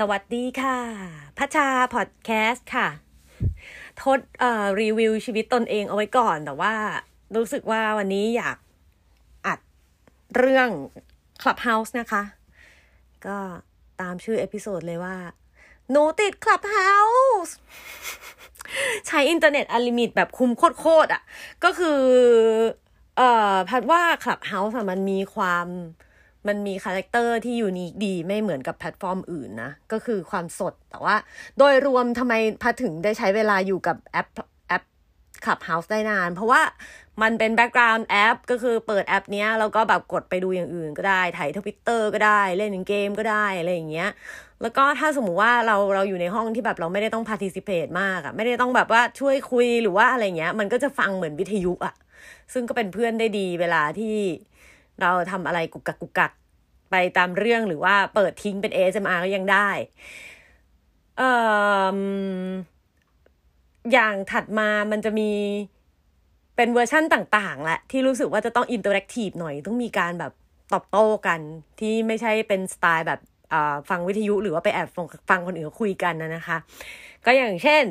สวัสดีค่ะพัชชาพอดแคสต์ค่ะทดเอ่อรีวิวชีวิตตนเองเอาไว้ก่อน แต่ว่ารู้สึกว่าวันนี้อยากอัดเรื่อง Clubhouse นะคะ ก็ตามชื่อ episode เลยว่า หนูติด Clubhouse ใช้อินเทอร์เน็ตอลิมิตแบบคุ้มโคตรๆอะ ก็คือ เอ่อพัชว่า Clubhouse มันมีความ มันมี character ที่ unique ดีไม่เหมือนกับแพลตฟอร์มอื่นนะ ก็คือความสดแต่ว่า โดยรวมทำไมพัชถึงได้ใช้เวลาอยู่กับแอปแอป Clubhouse ได้นาน เพราะว่ามันเป็น background app ก็คือเปิดแอปเนี้ยแล้วก็แบบกดไปดูอย่างอื่นก็ได้ถ่ายทวิตเตอร์ก็ได้ เล่นเกมก็ได้ อะไรอย่างเงี้ย แล้วก็ถ้าสมมุติว่าเราเราอยู่ในห้องที่แบบเราไม่ได้ต้อง participate มากอะไม่ได้ต้องแบบว่าช่วยคุยหรือว่าอะไรเงี้ย มันก็จะฟังเหมือนวิทยุอะซึ่งก็เป็นเพื่อนได้ดีเวลาที่เราทำอะไรกุกกักกุกกัก ไปตามเรื่องหรือว่าเปิดทิ้งเป็น ASMR ก็ยังได้เอ่ออย่างถัดมามันจะมีเป็นเวอร์ชั่นต่างๆแหละที่รู้สึกว่าจะต้อง interactive หน่อย ต้องมีการแบบตอบโต้กันที่ไม่ใช่เป็นสไตล์แบบฟังวิทยุหรือว่าไปแอบฟังคนอื่นคุยกันนะนะคะ ก็อย่างเช่น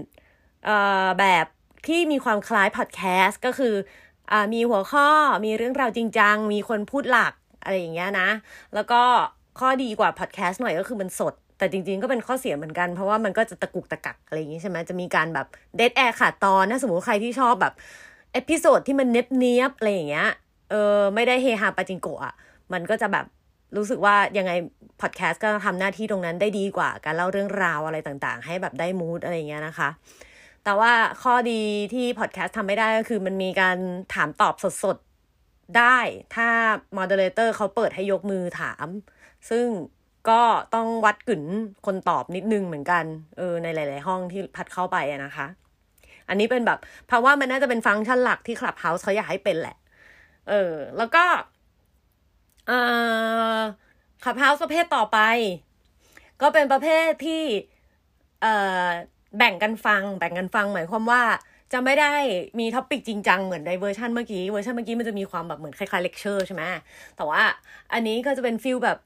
แบบที่มีความคล้ายพอดแคสต์ก็คืออมีหัวข้อมีเรื่องราวจริงจัง มีคนพูดหลัก อะไรอย่างเงี้ยนะ แล้วก็ข้อดีกว่าพอดแคสต์หน่อยก็คือมันสด แต่จริงๆก็เป็นข้อเสียเหมือนกัน เพราะว่ามันก็จะตะกุกตะกักอะไรอย่างงี้ใช่ไหมจะมีการแบบ dead air ขาดตอนนะสมมติใครที่ชอบแบบ episode ที่มันเนี้ยบเนี้ยบอะไรอย่างเงี้ยเออไม่ได้เฮฮาปาจิงโกะอะมันก็จะแบบรู้สึกว่ายังไงพอดแคสต์ก็ทำหน้าที่ตรงนั้นได้ดีกว่า การเล่าเรื่องราวอะไรต่างๆ ให้แบบได้ mood อะไรเงี้ยนะคะ แต่ว่าข้อดีที่พอดแคสต์ทำไม่ได้ก็คือมันมีการถามตอบสด ได้ถ้า moderator เขาเปิดให้ยกมือถาม ซึ่งก็ต้องวัดกึ่นคนตอบนิดนึงเหมือนกัน เออ ในหลาย ๆ ห้องที่พัดเข้าไปอะนะคะ อันนี้เป็นแบบ เพราะว่ามันน่าจะเป็นฟังก์ชันหลักที่ Clubhouse เขาอยากให้เป็นแหละ เออ แล้วก็เออ Clubhouse ประเภทต่อไป ก็เป็นประเภทที่ เออแบ่งกันฟัง แบ่งกันฟังหมายความว่า จะไม่ได้มี topic จริงจังเหมือนในเวอร์ชันเมื่อกี้ เวอร์ชันเมื่อกี้มันจะมีความแบบเหมือนคล้ายๆเลคเชอร์ใช่ไหมแต่ว่าอันนี้ก็จะเป็น feel แบบ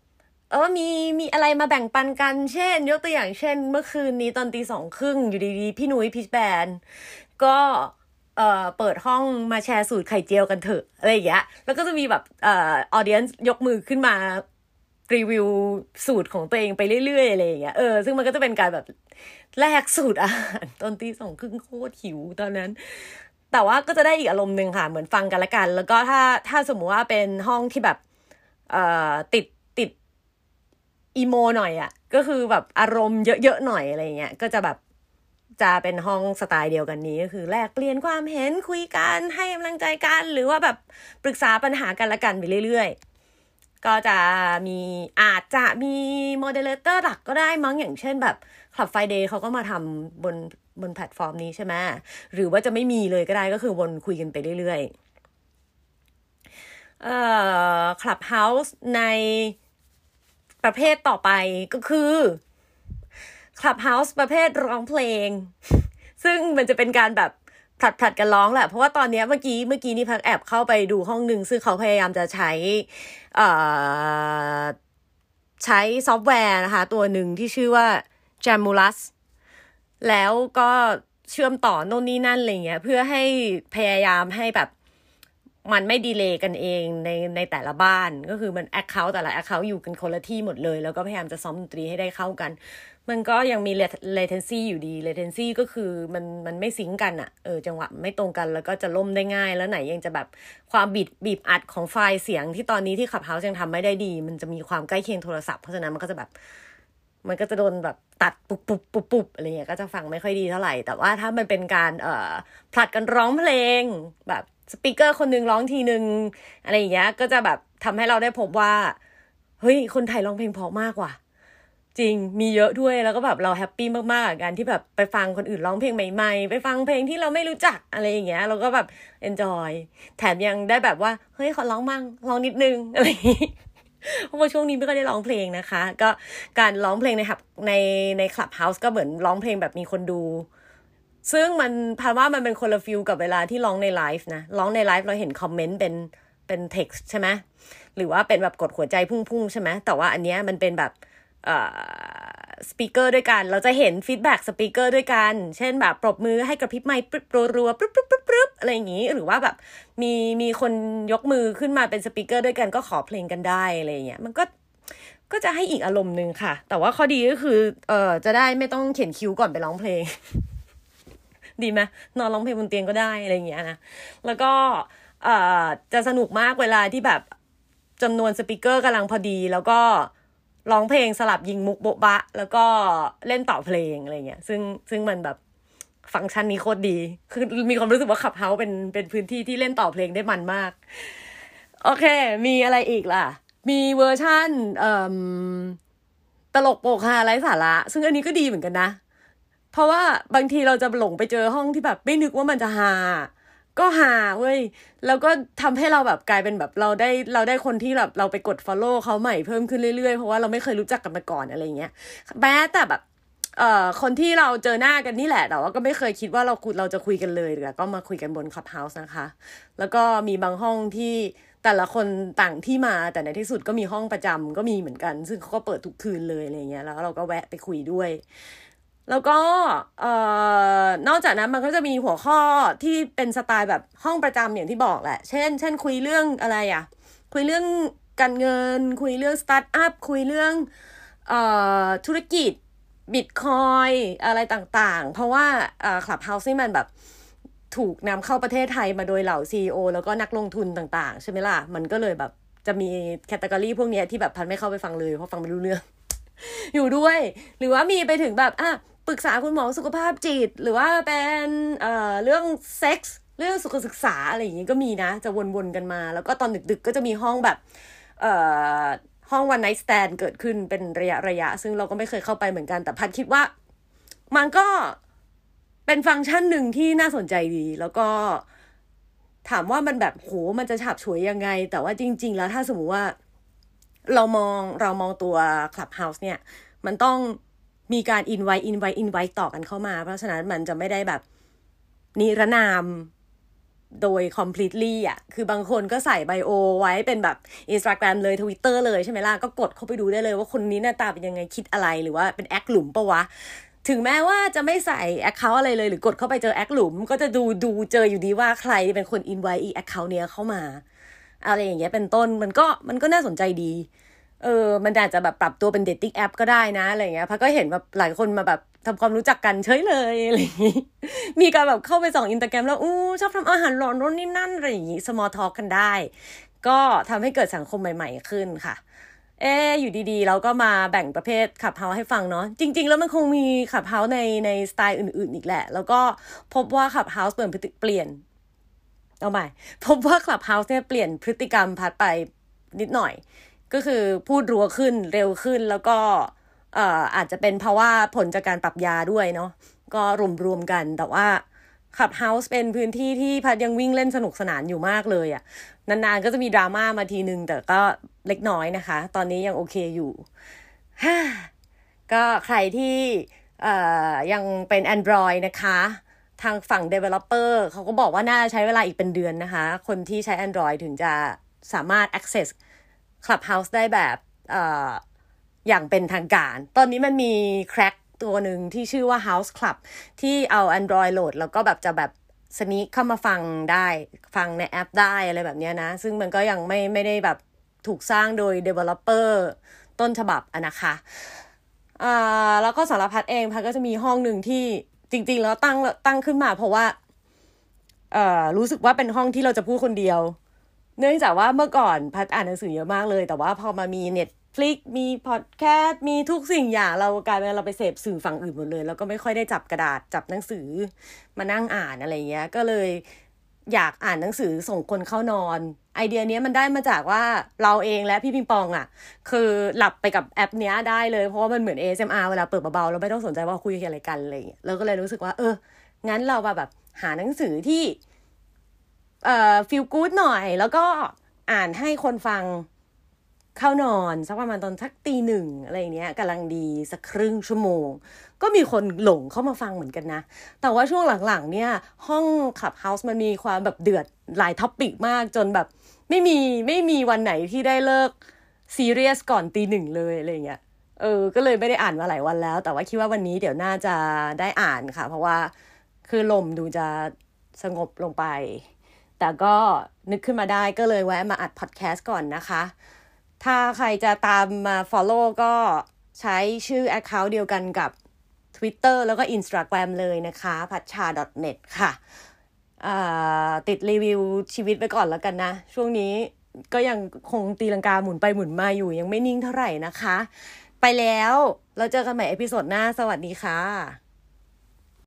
เออ มี มีอะไรมาแบ่งปันกัน เช่น ยกตัวอย่างเช่น เมื่อคืนนี้ตอนตีสองครึ่ง อยู่ดีๆ พี่นุ้ย Peachband ก็ เอ่อ เปิดห้องมาแชร์สูตรไข่เจียวกันเถอะ อะไรอย่างเงี้ย แล้วก็จะมีแบบ เอ่อ audienceยกมือขึ้นมา รีวิวสูตรของตัวเองไปเรื่อยๆอะไรอย่างเงี้ยเออซึ่งมันก็จะเป็นการแบบแลกสูตรอาหารตอนตีสองครึ่งโคตรหิวตอนนั้น แต่ว่าก็จะได้อีกอารมณ์หนึ่งค่ะ เหมือนฟังกันละกัน แล้วก็ถ้าถ้าสมมุติว่าเป็นห้องที่แบบเอ่อติดติดอีโมหน่อยอะ่ะ ก็คือแบบอารมณ์เยอะๆหน่อยอะไรเงี้ยก็จะแบบจะเป็นห้องสไตล์เดียวกันนี้ก็คือแลกเปลี่ยนความเห็นคุยกันให้กำลังใจกัน หรือว่าแบบปรึกษาปัญหากันละกันไปเรื่อยๆ ก็จะมีอาจจะมี moderator หลักก็ได้มั้งอย่างเช่นแบบ Club Friday เขาก็มาทำบนบนแพลตฟอร์มนี้ใช่ไหมหรือว่าจะไม่มีเลยก็ได้ก็คือวนคุยกันไปเรื่อยๆ เอ่อ Clubhouse ในประเภทต่อไปก็คือ Clubhouse ประเภทร้องเพลง ซึ่งมันจะเป็นการแบบ ผลัดผลัดกันร้องแหละ เพราะว่าตอนนี้เมื่อกี้เมื่อกี้นี่พัชแอบเข้าไปดูห้องหนึ่งซึ่งเขาพยายามจะใช้ใช้ซอฟต์แวร์นะคะ ตัวหนึ่งที่ชื่อว่า Jamulus แล้วก็เชื่อมต่อโน่นนี่นั่นอะไรเงี้ย เพื่อให้พยายามให้แบบ มันไม่ delay กันเองในในแต่ละบ้านก็คือมัน account แต่ละ account อยู่กันคนละที่หมดเลย แล้วก็พยายามจะซ้อมดนตรีให้ได้เข้ากัน มันก็ยังมี latency อยู่ดี latency ก็คือมันมันไม่ sync กันอะเออจังหวะไม่ตรงกันแล้วก็จะล่มได้ง่าย แล้วไหนยังจะแบบความบีบบีบอัดของไฟล์เสียงที่ตอนนี้ที่ Clubhouse ยังทำไม่ได้ดี มันจะมีความใกล้เคียงโทรศัพท์เพราะฉะนั้นมันก็จะแบบมันก็จะโดนแบบตัดปุบปุบปุบปุบอะไรเงี้ยก็จะฟังไม่ค่อยดีเท่าไหร่ แต่ว่าถ้ามันเป็นการเอ่อผลัดกันร้องเพลงแบบ speaker คนนึงร้องทีนึง อะไรอย่างเงี้ย ก็จะแบบทำให้เราได้พบว่า เฮ้ย คนไทยร้องเพลงเพราะมากว่ะ จริงมีเยอะด้วยแล้วก็แบบเรา happy มากๆกับการที่แบบไปฟังคนอื่นร้องเพลงใหม่ๆ ไปฟังเพลงที่เราไม่รู้จักอะไรอย่างเงี้ยเราก็แบบ enjoy แถมยังได้แบบว่า เฮ้ยขอร้องมั่งร้องนิดนึงอะไรเพราะว่าช่วงนี้ไม่ค่อยได้ร้องเพลงนะคะ ก็การร้องเพลงในครับในในคลับเฮาส์ก็เหมือนร้องเพลงแบบมีคนดู ซึ่งมันพัชว่ามันเป็นคนละ feel กับเวลาที่ร้องในไลฟ์นะร้องในไลฟ์เราเห็น comment เป็นเป็นเท็กซ์ใช่ไหมหรือว่าเป็นแบบกดหัวใจพุ่งๆใช่ไหมแต่ว่าอันเนี้ยมันเป็นแบบ speaker ด้วยกัน เราจะเห็น feedback speaker ด้วยกัน เช่นแบบปรบมือให้กระพริบไมค์รัวรัวปึ๊บปึ๊บปึ๊บปึ๊บอะไรอย่างนี้ หรือว่าแบบมีมีคนยกมือขึ้นมาเป็น speaker ด้วยกันก็ขอเพลงกันได้อะไรเงี้ยมันก็ก็จะให้อีกอารมณ์หนึ่งค่ะ แต่ว่าข้อดีก็คือเออจะได้ไม่ต้องเขียนคิ้วก่อนไปร้องเพลง ดีไหมนอนร้องเพลงบนเตียงก็ได้อะไรเงี้ยนะแล้วก็เอ่อจะสนุกมากเวลาที่แบบจำนวน speaker กำลังพอดี แล้วก็ร้องเพลงสลับยิงมุกโบ๊ะบ๊ะ แล้วก็เล่นต่อเพลงอะไรเงี้ยซึ่งซึ่งมันแบบฟังก์ชันนี้โคตรดี คือมีความรู้สึกว่า Clubhouse เป็นเป็นพื้นที่ที่เล่นต่อเพลงได้มันมาก โอเค มีอะไรอีกล่ะ มีเวอร์ชั่นตลกโปกฮาไร้สาระ ซึ่งอันนี้ก็ดีเหมือนกันนะ เพราะว่าบางทีเราจะหลงไปเจอห้องที่แบบไม่นึกว่ามันจะฮาก็หาเว้ย แล้วก็ทำให้เราแบบกลายเป็นแบบเราได้เราได้คนที่แบบเราไปกด follow เขาใหม่เพิ่มขึ้นเรื่อยๆ เพราะว่าเราไม่เคยรู้จักกันมาก่อนอะไรเงี้ยแม้แต่แบบเอ่อคนที่เราเจอหน้ากันนี่แหละแต่ว่าก็ไม่เคยคิดว่าเราคุยเราจะคุยกันเลยแต่ก็มาคุยกันบน Clubhouse นะคะ แล้วก็มีบางห้องที่แต่ละคนต่างที่มาแต่ในที่สุดก็มีห้องประจำก็มีเหมือนกัน ซึ่งเขาก็เปิดทุกคืนเลยอะไรเงี้ยแล้วเราก็แวะไปคุยด้วย แล้วก็เอ่อนอกจากนั้นมันก็จะมีหัวข้อที่เป็นสไตล์แบบห้องประจำอย่างที่บอกแหละ เช่น เช่น คุยเรื่องอะไรอะคุยเรื่องการเงิน คุยเรื่องสตาร์ทอัพ คุยเรื่องเอ่อธุรกิจบิตคอยน์อะไรต่างๆ เพราะว่าเอ่อ Clubhouse นี่มันแบบถูกนำเข้าประเทศไทยมาโดยเหล่า CEO แล้วก็นักลงทุนต่างๆ ใช่ไหมล่ะ มันก็เลยแบบจะมี category พวกนี้ที่แบบพัชไม่เข้าไปฟังเลย เพราะฟังไม่รู้เรื่อง อยู่ด้วย หรือว่ามีไปถึงแบบอะ ปรึกษาคุณหมอสุขภาพจิต หรือว่าเป็นเอ่อเรื่องเซ็กส์เรื่องสุขศึกษาอะไรอย่างนี้ก็มีนะ จะวนๆกันมา แล้วก็ตอนดึกๆก็จะมีห้องแบบเอ่อห้อง one night stand เกิดขึ้นเป็นระยะระยะ ซึ่งเราก็ไม่เคยเข้าไปเหมือนกันแต่พัชคิดว่า มันก็เป็นฟังก์ชันหนึ่งที่น่าสนใจดี แล้วก็ถามว่ามันแบบโหมันจะฉาบฉวยยังไง แต่ว่าจริง ๆ แล้วถ้าสมมติว่า เรามองเรามองตัว Clubhouse เนี่ย มันต้อง มีการอินไวอินไวอินไวต่อกันเข้ามา เพราะฉะนั้นมันจะไม่ได้แบบนิรนามโดย completely อะ คือบางคนก็ใส่ bio ไว้เป็นแบบ Instagram เลย Twitter เลยใช่ไหมล่ะ ก็กดเข้าไปดูได้เลยว่าคนนี้หน้าตาเป็นยังไงคิดอะไรหรือว่าเป็นแอคหลุมปะวะ ถึงแม้ว่าจะไม่ใส่ account อะไรเลยหรือกดเข้าไปเจอแอคหลุม ก็จะดูดูเจออยู่ดีว่าใครเป็นคน invite อี account เนี้ยเข้ามา อะไรอย่างเงี้ยเป็นต้นมันก็มันก็น่าสนใจดี เออ มันอาจจะแบบปรับตัวเป็น dating app ก็ได้นะอะไรเงี้ยพัชก็เห็นแบบหลายคนมาแบบทำความรู้จักกันเฉยเลยอะไรอย่างงี้ มีการแบบเข้าไปส่องอินสตาแกรมแล้วอู้ชอบทำอาหารหรอนู่นนี่นั่นอะไรอย่างงี้ small talk กันได้ ก็ทำให้เกิดสังคมใหม่ ๆขึ้นค่ะ เอออยู่ดีๆ เราก็มาแบ่งประเภท Clubhouse ให้ฟังเนาะจริง ๆ แล้วมันคงมี Clubhouse ในในสไตล์อื่น ๆ อีกแหละ แล้วก็พบว่า Clubhouse เปลี่ยนเปลี่ยนเอาใหม่พบว่า Clubhouse เนี่ยเปลี่ยนพฤติกรรมพัชไปนิดหน่อย ก็คือพูดรัวขึ้นเร็วขึ้นแล้วก็อาจจะเป็นเพราะว่าผลจากการปรับยาด้วยเนาะก็รวมรวมกันแต่ว่า Clubhouse เป็นพื้นที่ที่พัชยังวิ่งเล่นสนุกสนานอยู่มากเลยอะ่ะ นานๆก็จะมีดราม่ามาทีนึง แต่ก็เล็กน้อยนะคะ ตอนนี้ยังโอเคอยู่ก็ใครที่ยังเป็น Android นะคะ ทางฝั่ง Developer เขาก็บอกว่าน่าจะใช้เวลาอีกเป็นเดือนนะคะ คนที่ใช้ Android ถึงจะสามารถ access Clubhouse ได้แบบออย่างเป็นทางการ ตอนนี้มันมีแคร็กตัวหนึ่งที่ชื่อว่า House Club ที่เอา Android โหลด แล้วก็แบบจะแบบสนิเข้ามาฟังได้ฟังในแอปได้อะไรแบบนี้นะ ซึ่งมันก็ยังไม่ไม่ได้แบบถูกสร้างโดย Developer ต้นฉบับอะนะคะอ่าแล้วก็สารพัดเองพัดก็จะมีห้องหนึ่งที่จริง ๆ แล้วตั้งตั้งขึ้นมาเพราะว่าเอ่อรู้สึกว่าเป็นห้องที่เราจะพูดคนเดียว เนื่องจากว่าเมื่อก่อนพัดอ่านหนังสือเยอะมากเลย แต่ว่าพอมามีเน็ตฟลิกมีพอดแคสต์มีทุกสิ่งอย่างเรากลายเป็นเราไปเสพสื่อฝั่งอื่นหมดเลย แล้วก็ไม่ค่อยได้จับกระดาษจับหนังสือมานั่งอ่านอะไรเงี้ย ก็เลยอยากอ่านหนังสือส่งคนเข้านอน ไอเดียนี้มันได้มาจากว่าเราเองและพี่พิงปองอะ่ะ คือหลับไปกับแอปเนี้ยได้เลย เพราะว่ามันเหมือน ASMR เวลาเปิดเบาๆเราไม่ต้องสนใจว่าคุยอะไรกันอะไรเงี้ยเราก็เลยรู้สึกว่า เออ งั้นเราแบบหาหนังสือที่ เอ่อฟีลกู๊ดหน่อย แล้วก็อ่านให้คนฟังเข้านอนสักประมาณตอนสักตีหนึ่งอะไรเนี้ยกำลังดีสักครึ่งชั่วโมง ก็มีคนหลงเข้ามาฟังเหมือนกันนะ แต่ว่าช่วงหลังๆ เนี่ย ห้อง Clubhouse มันมีความแบบเดือดหลาย topic มากจนแบบ ไม่มีไม่มีวันไหนที่ได้เลิกซีเรียสก่อนตีหนึ่งเลยอะไรเงี้ยเออ ก็เลยไม่ได้อ่านมาหลายวันแล้ว แต่ว่าคิดว่าวันนี้เดี๋ยวน่าจะได้อ่านค่ะ เพราะว่าคลื่นลมดูจะสงบลงไป แต่ก็นึกขึ้นมาได้ก็เลยแวะมาอัดพอดแคสต์ก่อนนะคะ ถ้าใครจะตามมา Follow ก็ใช้ชื่อ Account เดียวกันกับ Twitter แล้วก็ Instagram เลยนะคะพัชชา .net ค่ะ ติดรีวิวชีวิตไปก่อนแล้วกันนะ ช่วงนี้ก็ยังคงตีลังกาหมุนไปหมุนมาอยู่ยังไม่นิ่งเท่าไหร่นะคะ ไปแล้วเราเจอกันใหม่ episode หน้า สวัสดีค่ะ